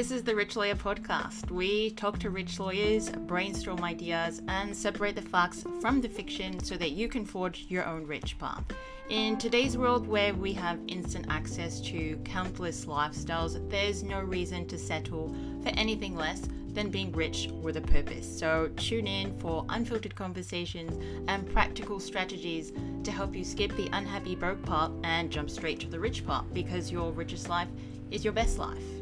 This is the Rich Lawyer Podcast. We talk to rich lawyers, brainstorm ideas, and separate the facts from the fiction so that you can forge your own rich path. In today's world where we have instant access to countless lifestyles, there's no reason to settle for anything less than being rich with a purpose. So tune in for unfiltered conversations and practical strategies to help you skip the unhappy broke part and jump straight to the rich part because your richest life is your best life.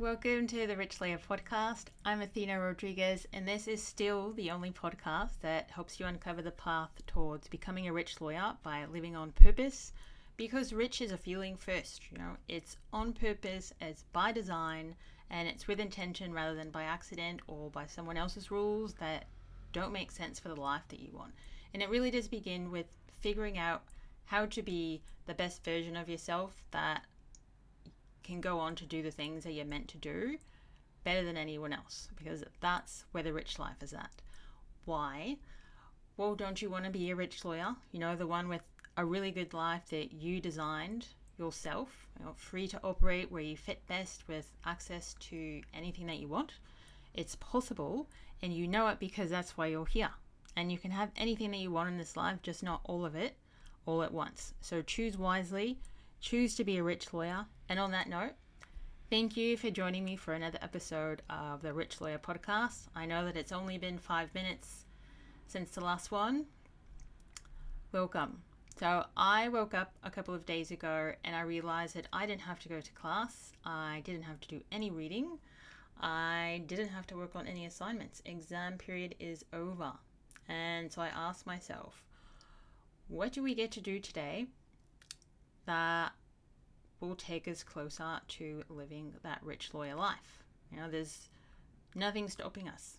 Welcome to the Rich Lawyer podcast. I'm Athena Rodriguez, and this is still the only podcast that helps you uncover the path towards becoming a rich lawyer by living on purpose. Because rich is a feeling first, you know, it's on purpose, it's by design, and it's with intention rather than by accident or by someone else's rules that don't make sense for the life that you want. And it really does begin with figuring out how to be the best version of yourself that can go on to do the things that you're meant to do better than anyone else because that's where the rich life is at. Why? Well, don't you want to be a rich lawyer? You know, the one with a really good life that you designed yourself, you free to operate where you fit best with access to anything that you want. It's possible, and you know it because that's why you're here. And you can have anything that you want in this life, just not all of it all at once. So choose wisely, choose to be a rich lawyer. And on that note, thank you for joining me for another episode of the Rich Lawyer Podcast. I know that it's only been five minutes since the last one. Welcome. So, I woke up a couple of days ago and I realized that I didn't have to go to class. I didn't have to do any reading. I didn't have to work on any assignments. Exam period is over. And so I asked myself, what do we get to do today that will take us closer to living that rich lawyer life? You know, there's nothing stopping us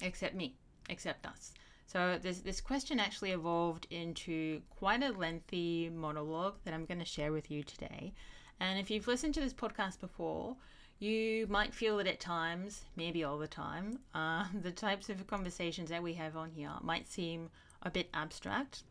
except me, except us. So this this question actually evolved into quite a lengthy monologue that I'm going to share with you today. And if you've listened to this podcast before, you might feel that at times, maybe all the time, uh, the types of conversations that we have on here might seem a bit abstract.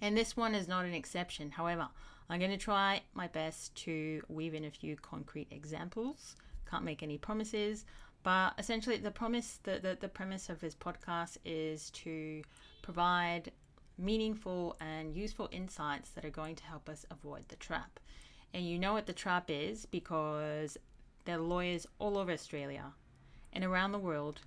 And this one is not an exception. However, I'm going to try my best to weave in a few concrete examples. Can't make any promises, but essentially, the promise, the, the, the premise of this podcast is to provide meaningful and useful insights that are going to help us avoid the trap. And you know what the trap is because there are lawyers all over Australia and around the world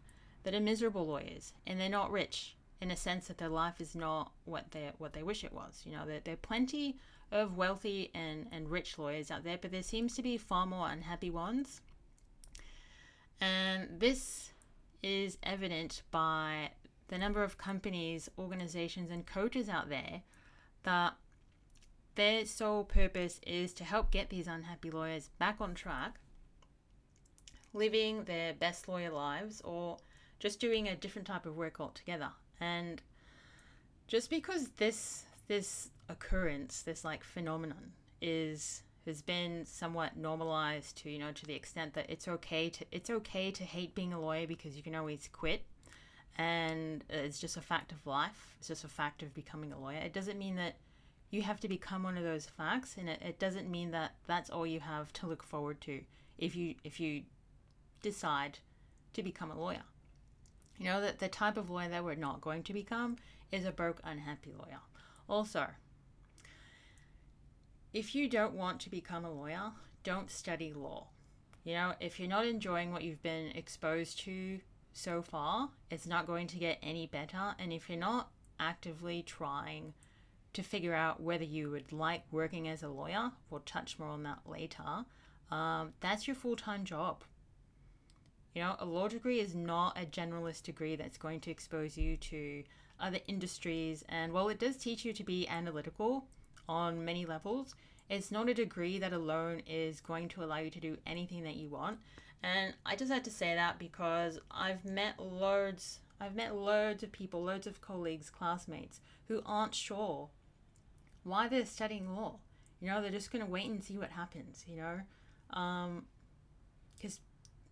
that are miserable lawyers and they're not rich in a sense that their life is not what they what they wish it was. You know, there, there are plenty of wealthy and, and rich lawyers out there, but there seems to be far more unhappy ones. And this is evident by the number of companies, organizations, and coaches out there that their sole purpose is to help get these unhappy lawyers back on track living their best lawyer lives or just doing a different type of work altogether. And just because this this occurrence, this like phenomenon is has been somewhat normalized to, you know, to the extent that it's okay to it's okay to hate being a lawyer because you can always quit and it's just a fact of life. It's just a fact of becoming a lawyer. It doesn't mean that you have to become one of those facts and it, it doesn't mean that that's all you have to look forward to if you if you decide to become a lawyer. You know that the type of lawyer that we're not going to become is a broke, unhappy lawyer. Also, if you don't want to become a lawyer, don't study law. You know, if you're not enjoying what you've been exposed to so far, it's not going to get any better. And if you're not actively trying to figure out whether you would like working as a lawyer, we'll touch more on that later, um, that's your full time job. You know, a law degree is not a generalist degree that's going to expose you to other industries. And while it does teach you to be analytical on many levels, it's not a degree that alone is going to allow you to do anything that you want. And I just had to say that because I've met loads, I've met loads of people, loads of colleagues, classmates who aren't sure why they're studying law. You know, they're just going to wait and see what happens, you know? Because um,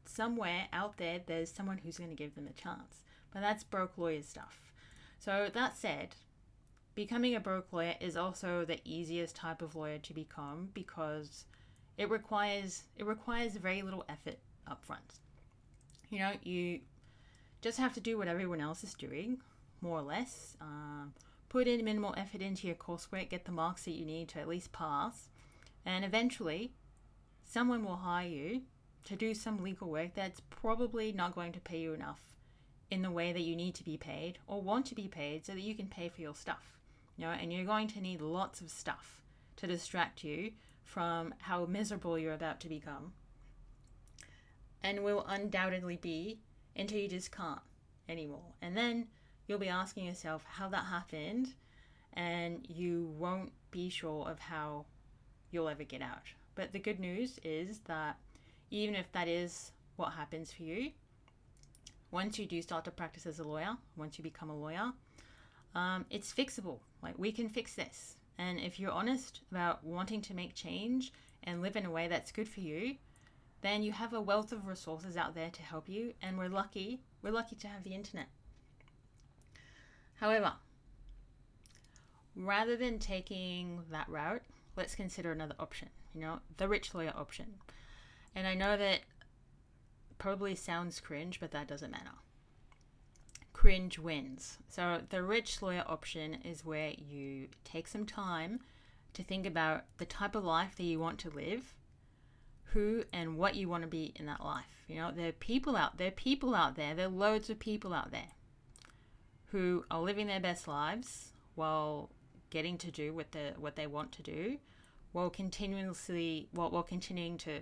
somewhere out there, there's someone who's going to give them a chance. But that's broke lawyer stuff. So, that said, becoming a broke lawyer is also the easiest type of lawyer to become because it requires it requires very little effort up front. You know, you just have to do what everyone else is doing, more or less. Um, put in minimal effort into your coursework, get the marks that you need to at least pass, and eventually, someone will hire you to do some legal work that's probably not going to pay you enough in the way that you need to be paid or want to be paid so that you can pay for your stuff. You know, and you're going to need lots of stuff to distract you from how miserable you're about to become. And will undoubtedly be until you just can't anymore. And then you'll be asking yourself how that happened, and you won't be sure of how you'll ever get out. But the good news is that even if that is what happens for you, once you do start to practice as a lawyer, once you become a lawyer, um, it's fixable. Like we can fix this. And if you're honest about wanting to make change and live in a way that's good for you, then you have a wealth of resources out there to help you. And we're lucky, we're lucky to have the internet. However, rather than taking that route, let's consider another option, you know, the rich lawyer option. And I know that probably sounds cringe, but that doesn't matter. Cringe wins. So the rich lawyer option is where you take some time to think about the type of life that you want to live, who and what you want to be in that life. You know, there are people out there, people out there, there are loads of people out there who are living their best lives while getting to do what they what they want to do, while continuously while, while continuing to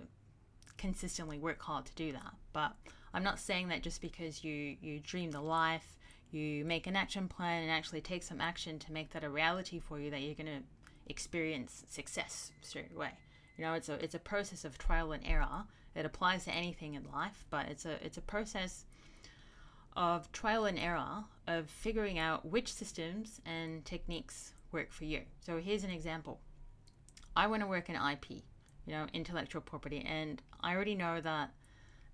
consistently work hard to do that. But I'm not saying that just because you you dream the life, you make an action plan and actually take some action to make that a reality for you that you're going to experience success straight away. You know, it's a it's a process of trial and error. It applies to anything in life, but it's a it's a process of trial and error of figuring out which systems and techniques work for you. So here's an example. I want to work in IP, you know, intellectual property, and I already know that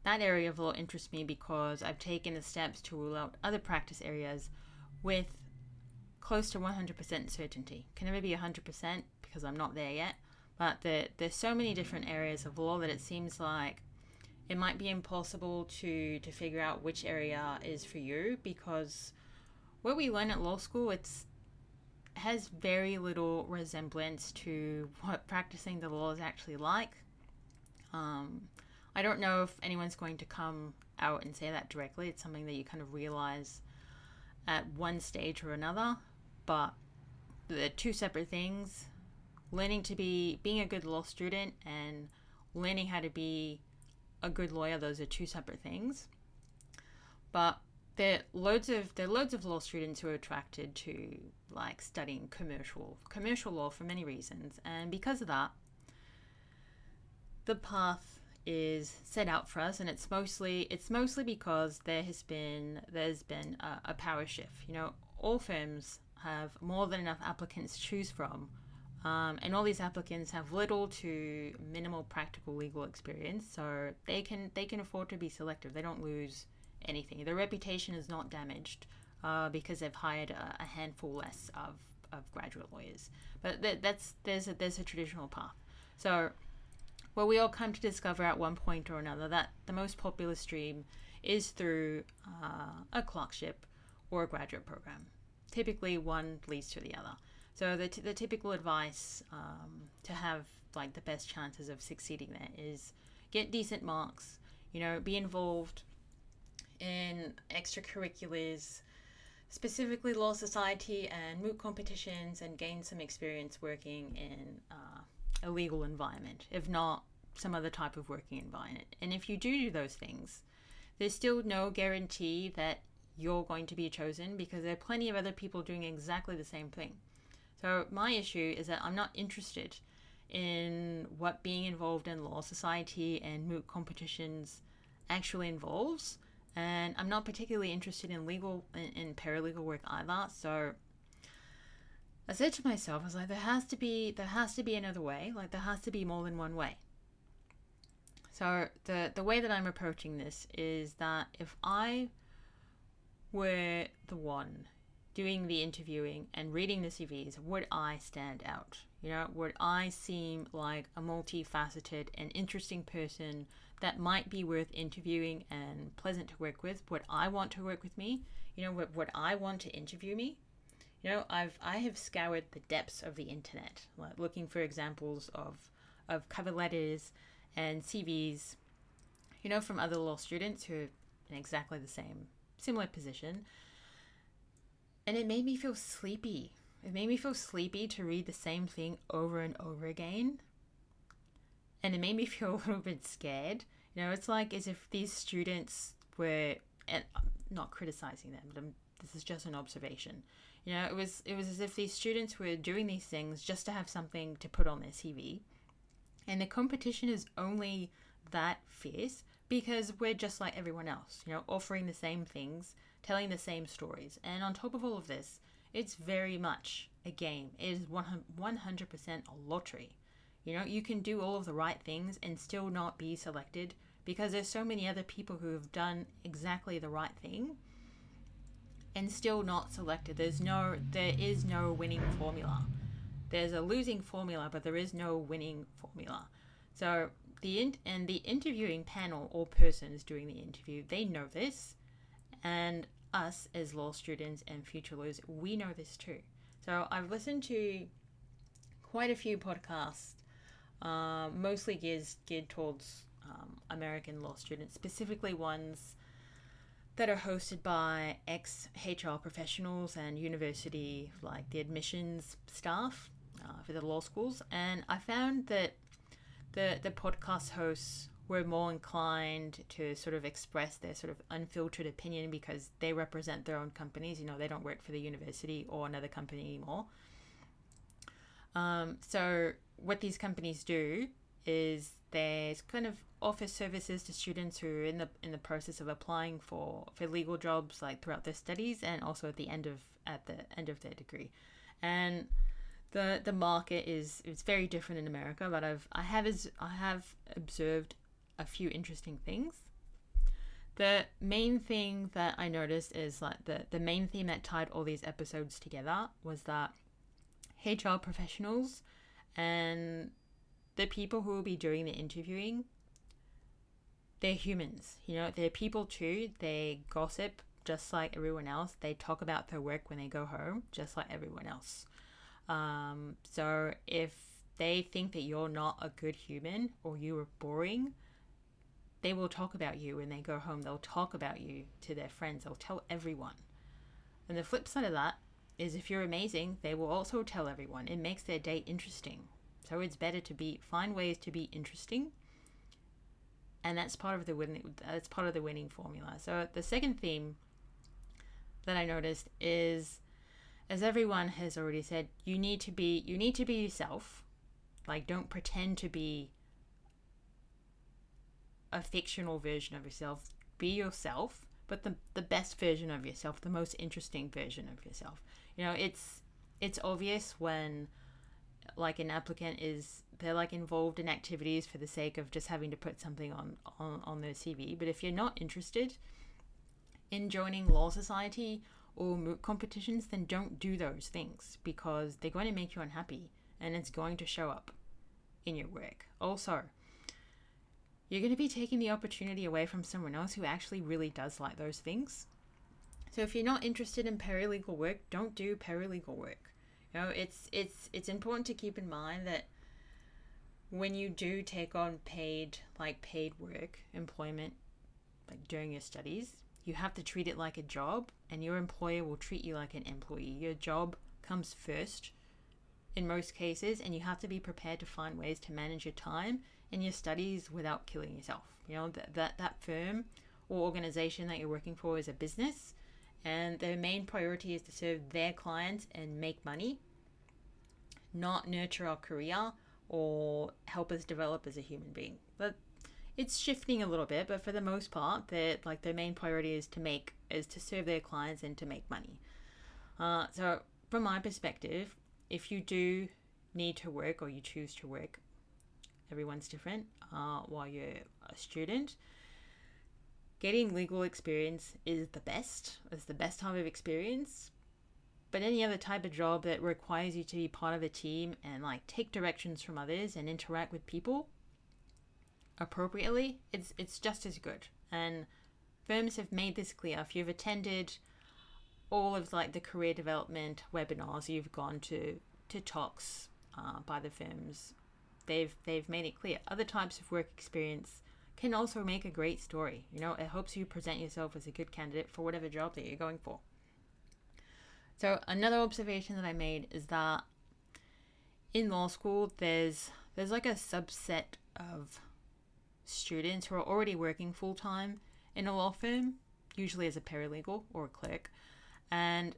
that area of law interests me because I've taken the steps to rule out other practice areas with close to 100% certainty. Can never be 100% because I'm not there yet, but there, there's so many different areas of law that it seems like it might be impossible to to figure out which area is for you because what we learn at law school it's has very little resemblance to what practicing the law is actually like. Um, I don't know if anyone's going to come out and say that directly. It's something that you kind of realize at one stage or another, but they're two separate things. Learning to be being a good law student and learning how to be a good lawyer, those are two separate things. But there are loads of there are loads of law students who are attracted to like studying commercial commercial law for many reasons, and because of that, the path is set out for us, and it's mostly it's mostly because there has been there's been a, a power shift. You know, all firms have more than enough applicants to choose from um, and all these applicants have little to minimal practical legal experience, so they can they can afford to be selective. They don't lose anything. Their reputation is not damaged uh, because they've hired a, a, handful less of, of graduate lawyers. But th- that's there's a, there's a traditional path. So, well, we all come to discover at one point or another that the most popular stream is through uh, a clerkship or a graduate program. Typically, one leads to the other. So the, t- the typical advice um, to have like the best chances of succeeding there is get decent marks. You know, be involved in extracurriculars, specifically law society and moot competitions, and gain some experience working in uh, a legal environment, if not some other type of working environment. And if you do do those things, there's still no guarantee that you're going to be chosen because there are plenty of other people doing exactly the same thing. So my issue is that I'm not interested in what being involved in law society and moot competitions actually involves. And I'm not particularly interested in legal in, in paralegal work either. So I said to myself, I was like, there has to be there has to be another way. Like there has to be more than one way. So the the way that I'm approaching this is that if I were the one doing the interviewing and reading the CVs, would I stand out? You know, would I seem like a multifaceted and interesting person that might be worth interviewing and pleasant to work with? Would I want to work with me? You know, would, would I want to interview me? You know, I've I have scoured the depths of the internet, like looking for examples of of cover letters and CVs, you know, from other law students who are in exactly the same similar position. And it made me feel sleepy. It made me feel sleepy to read the same thing over and over again. And it made me feel a little bit scared. You know, it's like as if these students were, and I'm not criticizing them, but I'm, this is just an observation. You know, it was it was as if these students were doing these things just to have something to put on their CV, and the competition is only that fierce because we're just like everyone else. You know, offering the same things, telling the same stories, and on top of all of this, it's very much a game. It is 100% a lottery. You know, you can do all of the right things and still not be selected because there's so many other people who have done exactly the right thing and still not selected. There's no there is no winning formula. There's a losing formula, but there is no winning formula. So the in- and the interviewing panel or persons doing the interview, they know this, and us as law students and future lawyers, we know this too. So I've listened to quite a few podcasts, uh, mostly geared geared towards um, American law students, specifically ones that are hosted by ex HR professionals and university, like the admissions staff uh, for the law schools. And I found that the, the podcast hosts were more inclined to sort of express their sort of unfiltered opinion because they represent their own companies. You know, they don't work for the university or another company anymore. Um, so, what these companies do is there's kind of offer services to students who are in the in the process of applying for for legal jobs like throughout their studies and also at the end of at the end of their degree. And the the market is it's very different in America but I've I have is I have observed a few interesting things. The main thing that I noticed is like the the main theme that tied all these episodes together was that HR professionals and the people who will be doing the interviewing they're humans you know they're people too. They gossip just like everyone else. They talk about their work when they go home just like everyone else. Um, so if they think that you're not a good human or you are boring they will talk about you when they go home. They'll talk about you to their friends. They'll tell everyone. And the flip side of that is if you're amazing they will also tell everyone it makes their day interesting so it's better to be find ways to be interesting, and that's part of the winning. That's part of the winning formula. So the second theme that I noticed is, as everyone has already said, you need to be you need to be yourself. Like don't pretend to be a fictional version of yourself. Be yourself, but the the best version of yourself, the most interesting version of yourself. You know, it's it's obvious when like an applicant is they're like involved in activities for the sake of just having to put something on on, on their CV. But if you're not interested in joining law society or moot competitions, then don't do those things because they're going to make you unhappy and it's going to show up in your work. Also, you're going to be taking the opportunity away from someone else who actually really does like those things. So if you're not interested in paralegal work, don't do paralegal work. You know, it's it's it's important to keep in mind that when you do take on paid like paid work, employment, like during your studies, you have to treat it like a job and your employer will treat you like an employee. Your job comes first in most cases and you have to be prepared to find ways to manage your time and your studies without killing yourself. You know, that that, that firm or organization that you're working for is a business and their main priority is to serve their clients and make money, not nurture our career or help us develop as a human being. But it's shifting a little bit, but for the most part, that like their main priority is to make is to serve their clients and to make money. Uh, so from my perspective, if you do need to work or you choose to work, everyone's different. Uh, while you're a student, getting legal experience is the best. It's the best type of experience. but any other type of job that requires you to be part of a team and like take directions from others and interact with people appropriately, it's it's just as good. And firms have made this clear. If you've attended all of like the career development webinars, you've gone to to talks uh, by the firms, they've they've made it clear. Other types of work experience can also make a great story. You know, it helps you present yourself as a good candidate for whatever job that you're going for. So another observation that I made is that in law school there's there's like a subset of students who are already working full time in a law firm, usually as a paralegal or a clerk, and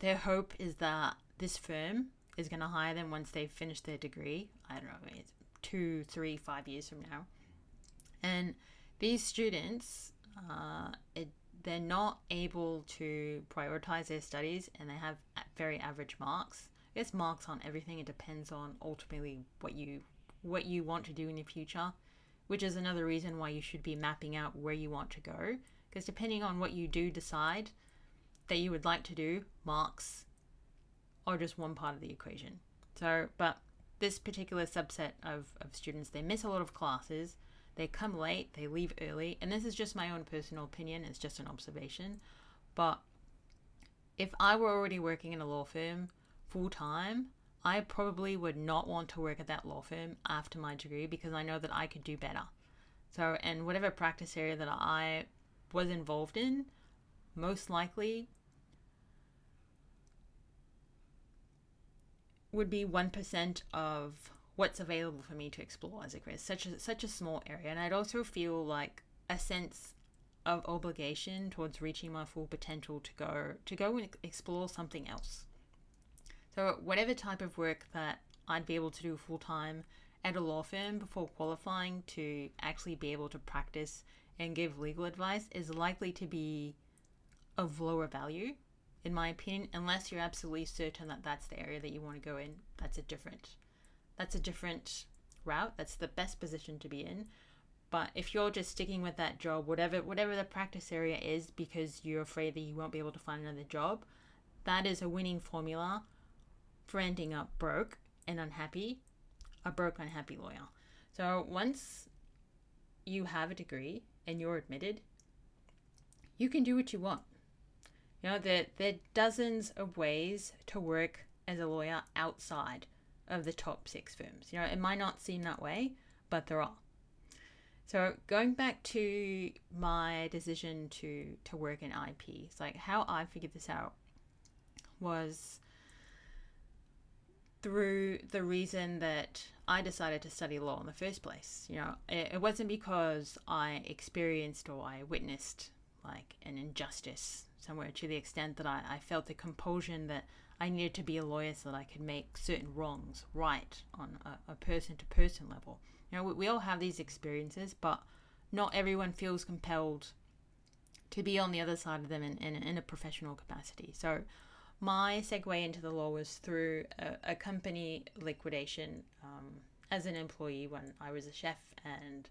their hope is that this firm is going to hire them once they've finished their degree. I don't know, two, three, five years from now. And these students, uh, it, they're not able to prioritize their studies and they have very average marks. I guess marks on everything. It depends on ultimately what you what you want to do in the future, which is another reason why you should be mapping out where you want to go. Because depending on what you do decide that you would like to do, marks are just one part of the equation. So, but this particular subset of, of students, they miss a lot of classes they come late, they leave early, and this is just my own personal opinion, it's just an observation. But if I were already working in a law firm full time, I probably would not want to work at that law firm after my degree because I know that I could do better. So, and whatever practice area that I was involved in, most likely would be 1% of what's available for me to explore as a career. Such a such a small area, and I'd also feel like a sense of obligation towards reaching my full potential to go to go and explore something else. So whatever type of work that I'd be able to do full time at a law firm before qualifying to actually be able to practice and give legal advice is likely to be of lower value in my opinion unless you're absolutely certain that that's the area that you want to go in that's a different that's a different route. That's the best position to be in. But if you're just sticking with that job, whatever whatever the practice area is, because you're afraid that you won't be able to find another job, that is a winning formula for ending up broke and unhappy, a broke unhappy lawyer. So once you have a degree and you're admitted, you can do what you want. You know, there, there are dozens of ways to work as a lawyer outside of the top six firms. You know, it might not seem that way, but there are. So going back to my decision to to work in IP, it's like how I figured this out was through the reason that I decided to study law in the first place. You know, it, it wasn't because I experienced or I witnessed like an injustice somewhere to the extent that I, I felt the compulsion that I needed to be a lawyer so that I could make certain wrongs right on a person to person level. You know, we, we all have these experiences, but not everyone feels compelled to be on the other side of them in, in, in a professional capacity. So, my segue into the law was through a, a company liquidation um, as an employee when I was a chef and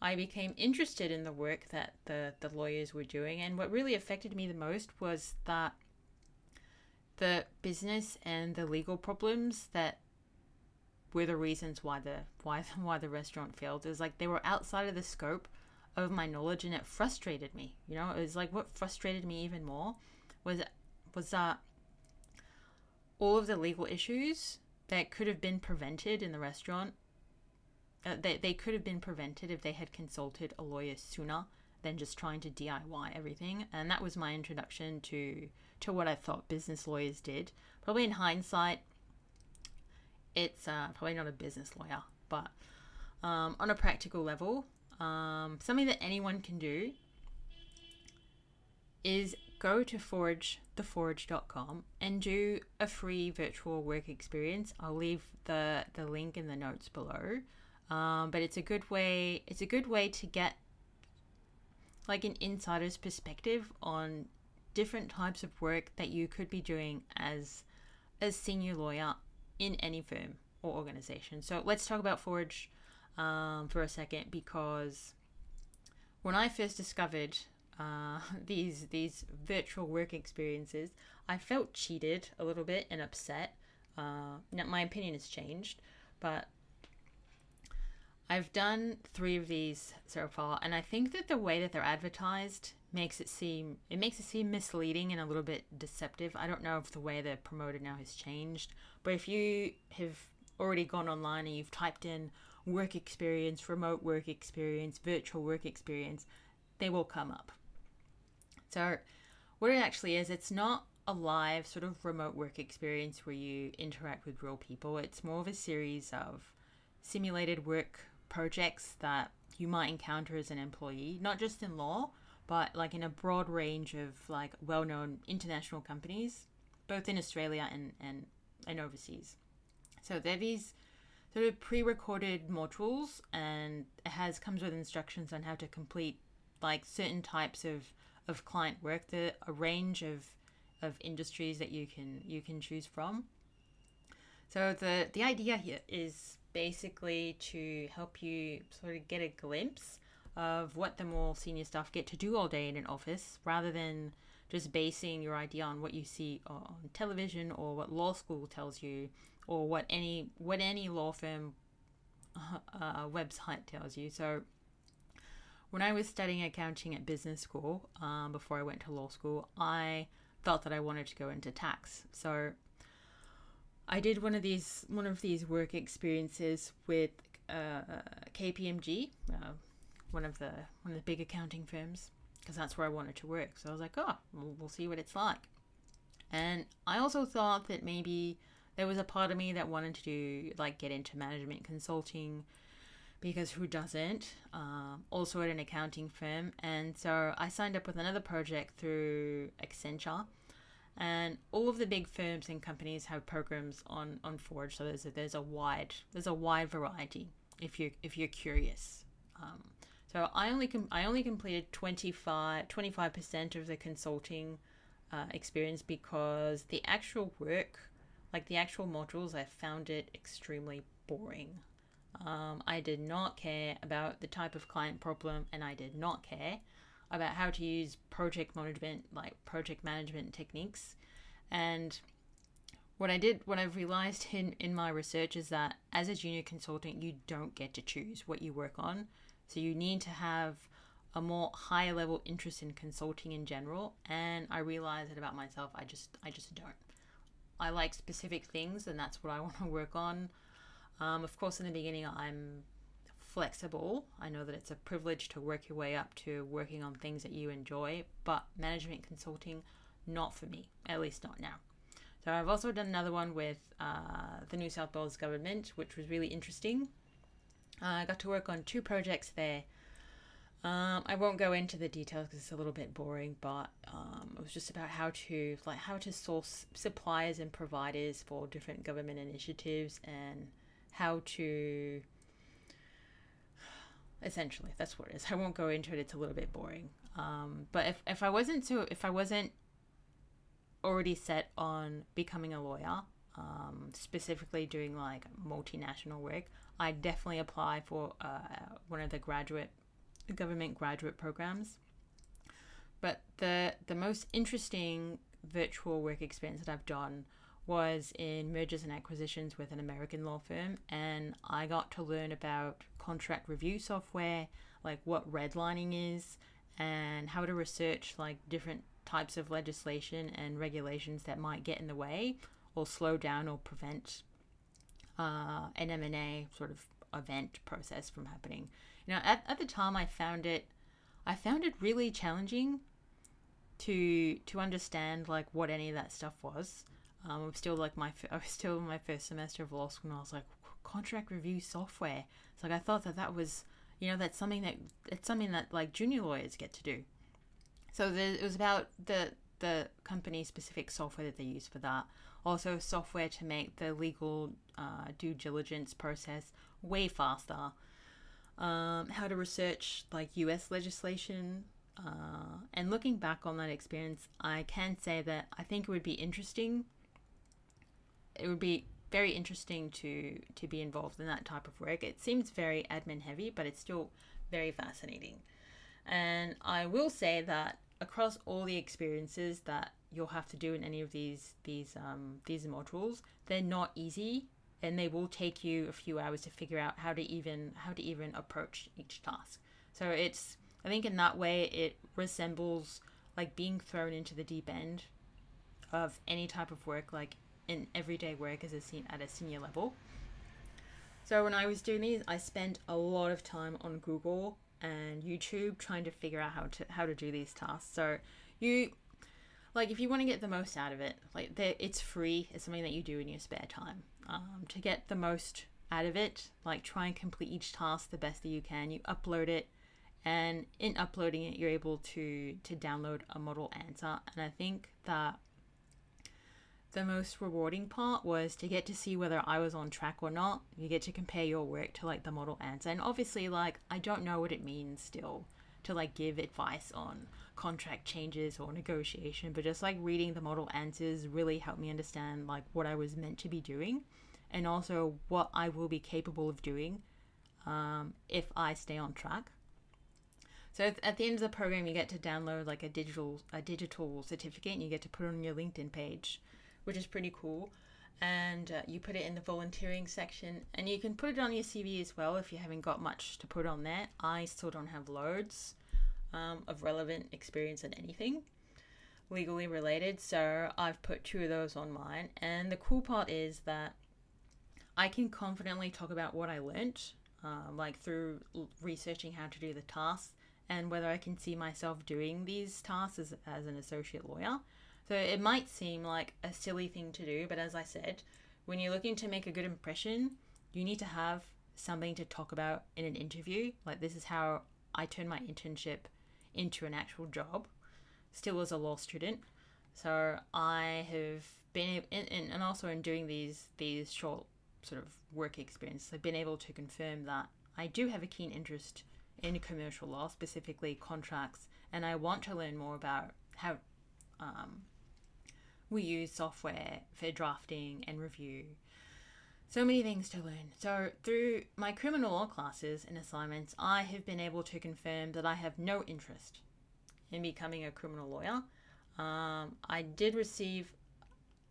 I became interested in the work that the, the lawyers were doing. And what really affected me the most was that the business and the legal problems that were the reasons why the why why the restaurant failed is like they were outside of the scope of my knowledge and it frustrated me you know? It was like what frustrated me even more was was that all of the legal issues that could have been prevented in the restaurant uh, they, they could have been prevented if they had consulted a lawyer sooner than just trying to DIY everything and that was my introduction to to what I thought business lawyers did. Probably in hindsight, it's uh, probably not a business lawyer, but um, on a practical level, um, something that anyone can do is go to forage theforage.com and do a free virtual work experience. I'll leave the the link in the notes below. Um, but it's a good way it's a good way to get like an insider's perspective on different types of work that you could be doing as a senior lawyer in any firm or organization. So let's talk about Forage um, for a second because when I first discovered uh, these these virtual work experiences, I felt cheated a little bit and upset. Uh, now my opinion has changed, but I've done three of these so far, and I think that the way that they're advertised makes it seem it makes it seem misleading and a little bit deceptive. I don't know if the way they're promoted now has changed, but if you have already gone online and you've typed in work experience, remote work experience, virtual work experience, they will come up. So, what it actually is, it's not a live sort of remote work experience where you interact with real people. It's more of a series of simulated work projects that you might encounter as an employee, not just in law, but like in a broad range of like well-known international companies, both in Australia and and, and overseas. So they're these sort of pre-recorded modules, and it has comes with instructions on how to complete like certain types of of client work. The a range of of industries that you can you can choose from. So the the idea here is basically to help you sort of get a glimpse of what the more senior staff get to do all day in an office rather than just basing your idea on what you see on television or what law school tells you or what any what any law firm uh, website tells you. So when I was studying accounting at business school um, before I went to law school, I felt that I wanted to go into tax. So I did one of these one of these work experiences with uh, KPMG, uh, one of the one of the big accounting firms, because that's where I wanted to work. So I was like, oh, we'll, we'll see what it's like. And I also thought that maybe there was a part of me that wanted to do like get into management consulting because who doesn't um, also at an accounting firm and so i signed up with another project through accenture and all of the big firms and companies have programs on on forage so there's a, there's a wide there's a wide variety if you if you're curious um, so i only com- i only completed 25 25% of the consulting uh, experience because the actual work like the actual modules, I found it extremely boring. Um, I did not care about the type of client problem, and I did not care about how to use project management, like project management techniques. And what I did, what I've realized in, in my research is that as a junior consultant, you don't get to choose what you work on. So you need to have a more higher level interest in consulting in general. And I realized that about myself, I just, I just don't. I like specific things, and that's what I want to work on. Um, of course, in the beginning, I'm flexible. I know that it's a privilege to work your way up to working on things that you enjoy, but management consulting, not for me, at least not now. So I've also done another one with uh, the New South Wales government, which was really interesting. Uh, I got to work on two projects there um, I won't go into the details because it's a little bit boring, but um, it was just about how to like how to source suppliers and providers for different government initiatives and how to essentially that's what it is. I won't go into it; it's a little bit boring. Um, but if if I wasn't so if I wasn't already set on becoming a lawyer, um, specifically doing like multinational work, I'd definitely apply for uh, one of the graduate government graduate programs. But the the most interesting virtual work experience that I've done was in mergers and acquisitions with an American law firm, and I got to learn about contract review software, like what redlining is, and how to research like different types of legislation and regulations that might get in the way or slow down or prevent uh, an M&A sort of event process from happening. You know, at, at the time I found it I found it really challenging to to understand like what any of that stuff was. Um, I'm still like my I was still in my first semester of law school, and I was like contract review software. It's like I thought that that was you know that's something that it's something that like junior lawyers get to do. So the, it was about the the company specific software that they use for that. Also, software to make the legal uh, due diligence process way faster um, how to research like US legislation. Uh, and looking back on that experience, I can say that I think it would be interesting. It would be very interesting to to be involved in that type of work. It seems very admin heavy, but it's still very fascinating. And I will say that across all the experiences that you'll have to do in any of these these um, these modules, they're not easy, and they will take you a few hours to figure out how to even how to even approach each task. So it's I think in that way it resembles like being thrown into the deep end of any type of work, like in everyday work as a sen- at a senior level. So when I was doing these, I spent a lot of time on Google and YouTube trying to figure out how to how to do these tasks. So you like if you want to get the most out of it, like it's free. It's something that you do in your spare time. Um, to get the most out of it, like try and complete each task the best that you can. You upload it, and in uploading it, you're able to to download a model answer. And I think that the most rewarding part was to get to see whether I was on track or not. You get to compare your work to like the model answer. And obviously, like, I don't know what it means still to like give advice on contract changes or negotiation, but just like reading the model answers really helped me understand like what I was meant to be doing and also what I will be capable of doing um, if I stay on track. So at the end of the program, you get to download like a digital a digital certificate, and you get to put it on your LinkedIn page which is pretty cool. And uh, you put it in the volunteering section, and you can put it on your CV as well if you haven't got much to put on there. I still don't have loads um, of relevant experience in anything legally related, so I've put two of those on mine. And the cool part is that I can confidently talk about what I learnt, uh, like through researching how to do the tasks and whether I can see myself doing these tasks as, as an associate lawyer. So it might seem like a silly thing to do, but as I said, when you're looking to make a good impression, you need to have something to talk about in an interview. Like, this is how I turned my internship into an actual job, still as a law student. So I have been, in, and also in doing these these short sort of work experience, I've been able to confirm that I do have a keen interest in commercial law, specifically contracts, and I want to learn more about how um, we use software for drafting and review. So many things to learn. So, through my criminal law classes and assignments, I have been able to confirm that I have no interest in becoming a criminal lawyer. Um, I did receive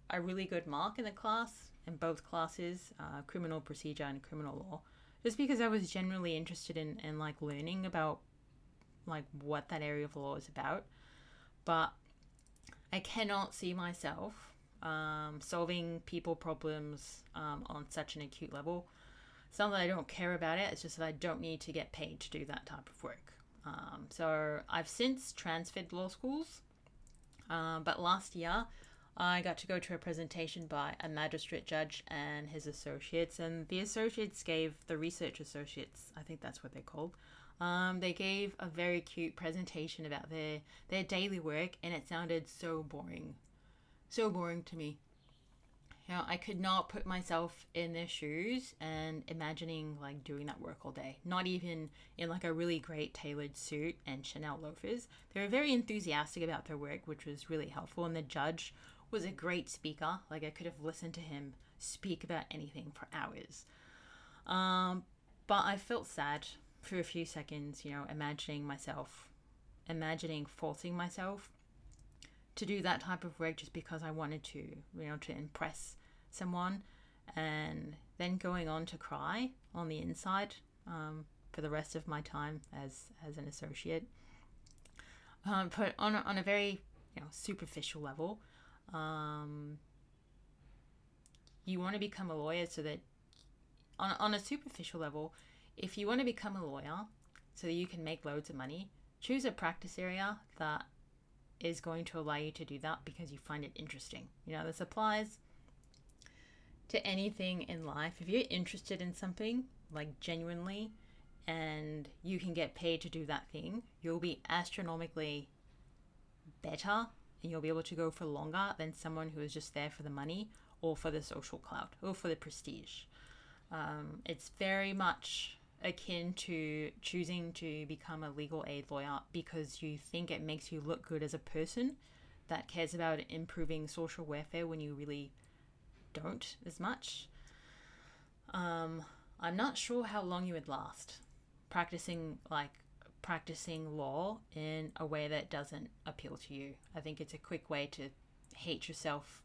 a really good mark in the class, in both classes, uh, criminal procedure and criminal law, just because I was generally interested in, in like learning about like what that area of law is about. But I cannot see myself um, solving people problems um, on such an acute level. It's not that I don't care about it, it's just that I don't need to get paid to do that type of work. Um, so I've since transferred law schools, um, but last year I got to go to a presentation by a magistrate judge and his associates, and the associates gave the research associates, I think that's what they're called, um, they gave a very cute presentation about their their daily work, and it sounded so boring, so boring to me. You know, I could not put myself in their shoes and imagining like doing that work all day. Not even in like a really great tailored suit and Chanel loafers. They were very enthusiastic about their work, which was really helpful. And the judge was a great speaker. Like I could have listened to him speak about anything for hours. Um, but I felt sad for a few seconds, you know, imagining myself, imagining forcing myself to do that type of work just because I wanted to, you know, to impress someone, and then going on to cry on the inside um, for the rest of my time as as an associate. Um, but on a, on a very you know superficial level, um, you want to become a lawyer so that on on a superficial level, if you want to become a lawyer so that you can make loads of money, choose a practice area that is going to allow you to do that because you find it interesting. You know, this applies to anything in life. If you're interested in something, like genuinely, and you can get paid to do that thing, you'll be astronomically better and you'll be able to go for longer than someone who is just there for the money or for the social clout or for the prestige. Um, it's very much akin to choosing to become a legal aid lawyer because you think it makes you look good as a person that cares about improving social welfare when you really don't as much. Um, I'm not sure how long you would last practicing like practicing law in a way that doesn't appeal to you. I think it's a quick way to hate yourself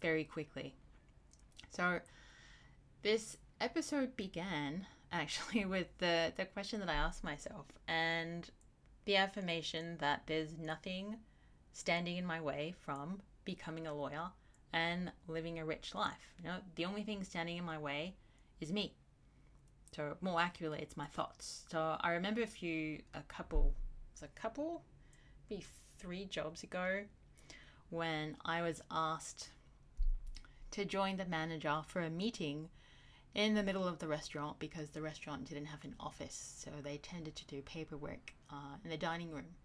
very quickly. So, this episode began actually with the, the question that I asked myself and the affirmation that there's nothing standing in my way from becoming a lawyer and living a rich life. You know, the only thing standing in my way is me. So more accurately, it's my thoughts. So I remember a few, a couple, it's a couple, maybe three jobs ago, when I was asked to join the manager for a meeting in the middle of the restaurant because the restaurant didn't have an office, so they tended to do paperwork uh, in the dining room.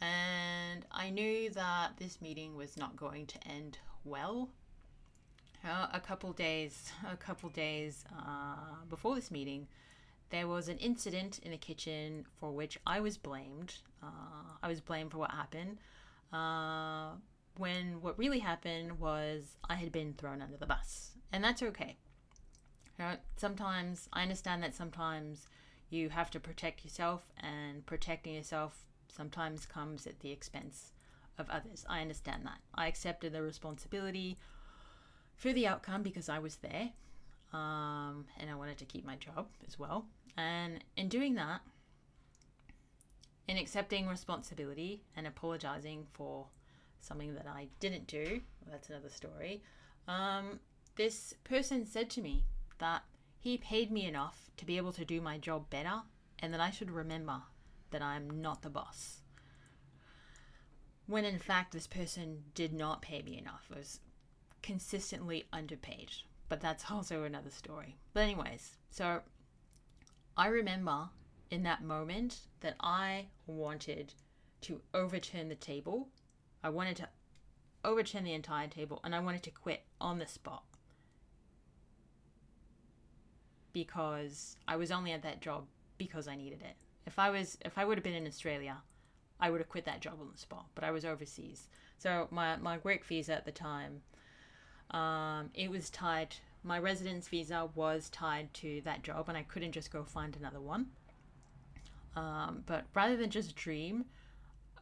And I knew that this meeting was not going to end well. Uh, a couple days, a couple days uh, before this meeting, there was an incident in the kitchen for which I was blamed. Uh, I was blamed for what happened. Uh, when what really happened was I had been thrown under the bus, and that's okay. Sometimes I understand that sometimes you have to protect yourself, and protecting yourself sometimes comes at the expense of others. I understand that. I accepted the responsibility for the outcome because I was there, um, and I wanted to keep my job as well. And in doing that, in accepting responsibility and apologizing for something that I didn't do, that's another story. Um, this person said to me that he paid me enough to be able to do my job better and that I should remember that I'm not the boss. When in fact, this person did not pay me enough. I was consistently underpaid. But that's also another story. But, anyways, so I remember in that moment that I wanted to overturn the table. I wanted to overturn the entire table and I wanted to quit on the spot because I was only at that job because I needed it. If I was if I would have been in Australia, I would have quit that job on the spot. But I was overseas, so my my work visa at the time, um, it was tied. My residence visa was tied to that job, and I couldn't just go find another one. Um, but rather than just dream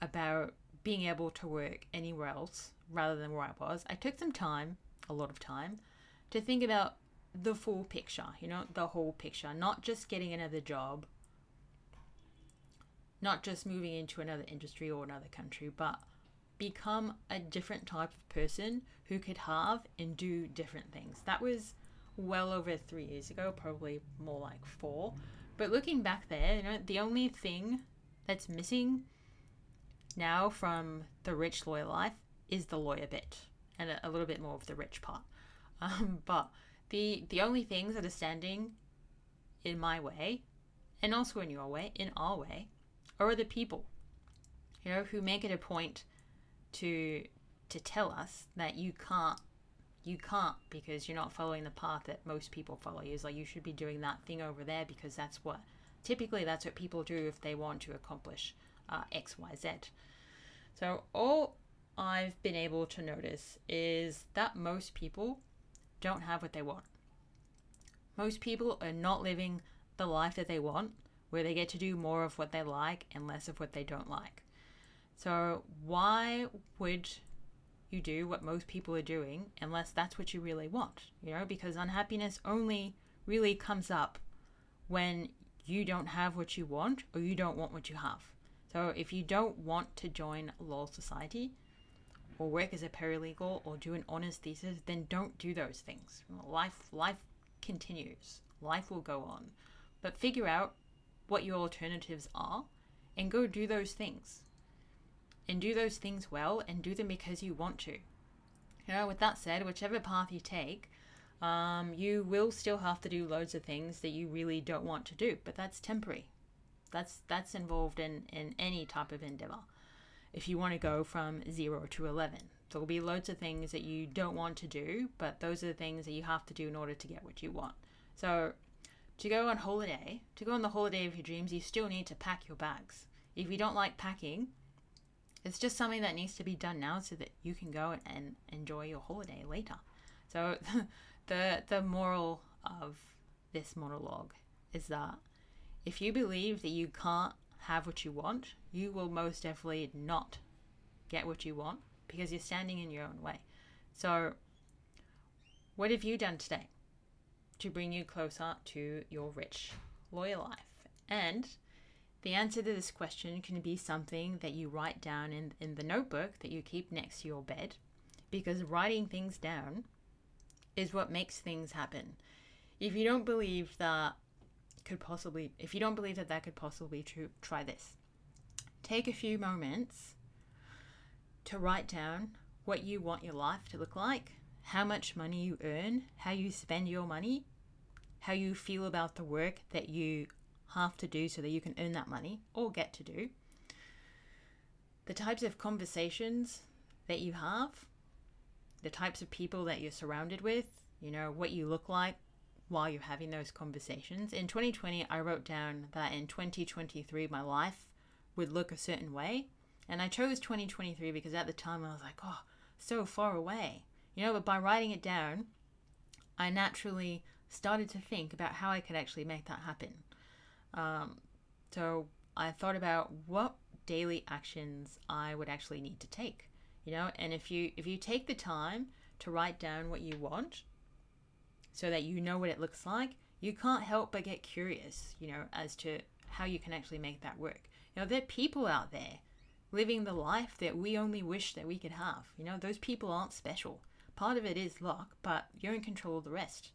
about being able to work anywhere else rather than where I was, I took some time, a lot of time, to think about the full picture, you know, the whole picture, not just getting another job, not just moving into another industry or another country, but become a different type of person who could have and do different things. That was well over three years ago, probably more like four. But looking back there, you know, the only thing that's missing now from the rich lawyer life is the lawyer bit and a, little bit more of the rich part. Um, but the the only things that are standing in my way, and also in your way, in our way, are the people, you know, who make it a point to to tell us that you can't you can't because you're not following the path that most people follow. Is like you should be doing that thing over there because that's what typically that's what people do if they want to accomplish uh, X, Y, Z. So all I've been able to notice is that most people don't have what they want. Most people are not living the life that they want, where they get to do more of what they like and less of what they don't like. So, why would you do what most people are doing unless that's what you really want? You know, because unhappiness only really comes up when you don't have what you want or you don't want what you have. So, if you don't want to join Law Society, or work as a paralegal or do an honors thesis, then don't do those things. Life life continues. Life will go on. But figure out what your alternatives are and go do those things. And do those things well and do them because you want to. You know, with that said, whichever path you take, um, you will still have to do loads of things that you really don't want to do, but that's temporary. That's that's involved in, in any type of endeavor if you want to go from 0 to 11. There'll be loads of things that you don't want to do, but those are the things that you have to do in order to get what you want. So, to go on holiday, to go on the holiday of your dreams, you still need to pack your bags. If you don't like packing, it's just something that needs to be done now so that you can go and enjoy your holiday later. So, the the moral of this monologue is that If you believe that you can't have what you want, you will most definitely not get what you want because you're standing in your own way. So, what have you done today to bring you closer to your rich, lawyer life? And the answer to this question can be something that you write down in, in the notebook that you keep next to your bed because writing things down is what makes things happen. If you don't believe that could possibly, if you don't believe that that could possibly be true, try this. Take a few moments to write down what you want your life to look like, how much money you earn, how you spend your money, how you feel about the work that you have to do so that you can earn that money or get to do, the types of conversations that you have, the types of people that you're surrounded with, you know, what you look like while you're having those conversations. In 2020, I wrote down that in 2023, my life would look a certain way. And I chose 2023 because at the time I was like, oh, so far away. You know, but by writing it down, I naturally started to think about how I could actually make that happen. Um, so I thought about what daily actions I would actually need to take. You know, and if you if you take the time to write down what you want, so that you know what it looks like, you can't help but get curious. You know, as to how you can actually make that work. You know, there are people out there living the life that we only wish that we could have. You know, those people aren't special. Part of it is luck, but you're in control of the rest.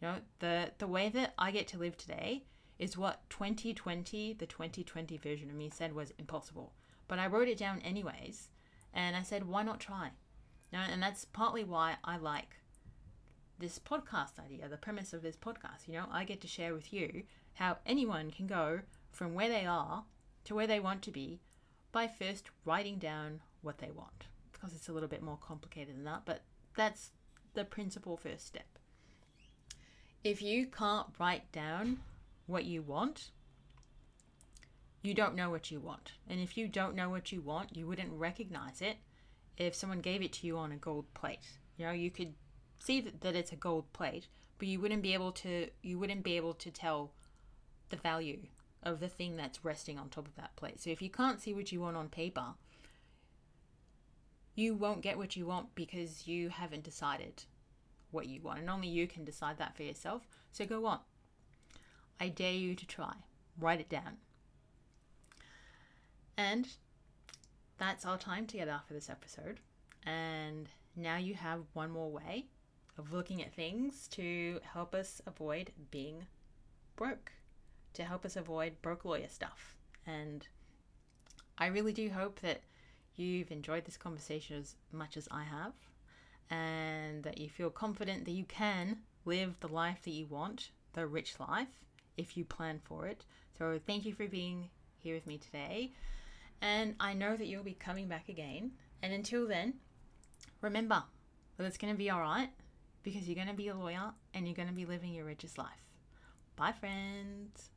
You know, the the way that I get to live today is what 2020, the 2020 version of me said was impossible. But I wrote it down anyways, and I said, why not try? You know, and that's partly why I like this podcast idea, the premise of this podcast. You know, I get to share with you how anyone can go from where they are to where they want to be by first writing down what they want. Because it's a little bit more complicated than that, but that's the principal first step. If you can't write down what you want, you don't know what you want. And if you don't know what you want, you wouldn't recognize it if someone gave it to you on a gold plate. You know, you could see that, it's a gold plate, but you wouldn't be able to you wouldn't be able to tell the value of the thing that's resting on top of that plate. So if you can't see what you want on paper, you won't get what you want because you haven't decided what you want. And only you can decide that for yourself. So go on. I dare you to try. Write it down. And that's our time together for this episode. And now you have one more way of looking at things to help us avoid being broke, to help us avoid broke lawyer stuff. And I really do hope that you've enjoyed this conversation as much as I have, and that you feel confident that you can live the life that you want, the rich life, if you plan for it. So, thank you for being here with me today. And I know that you'll be coming back again. And until then, remember that it's going to be all right because you're going to be lawyer and you're going to be living your richest life. Bye, friends.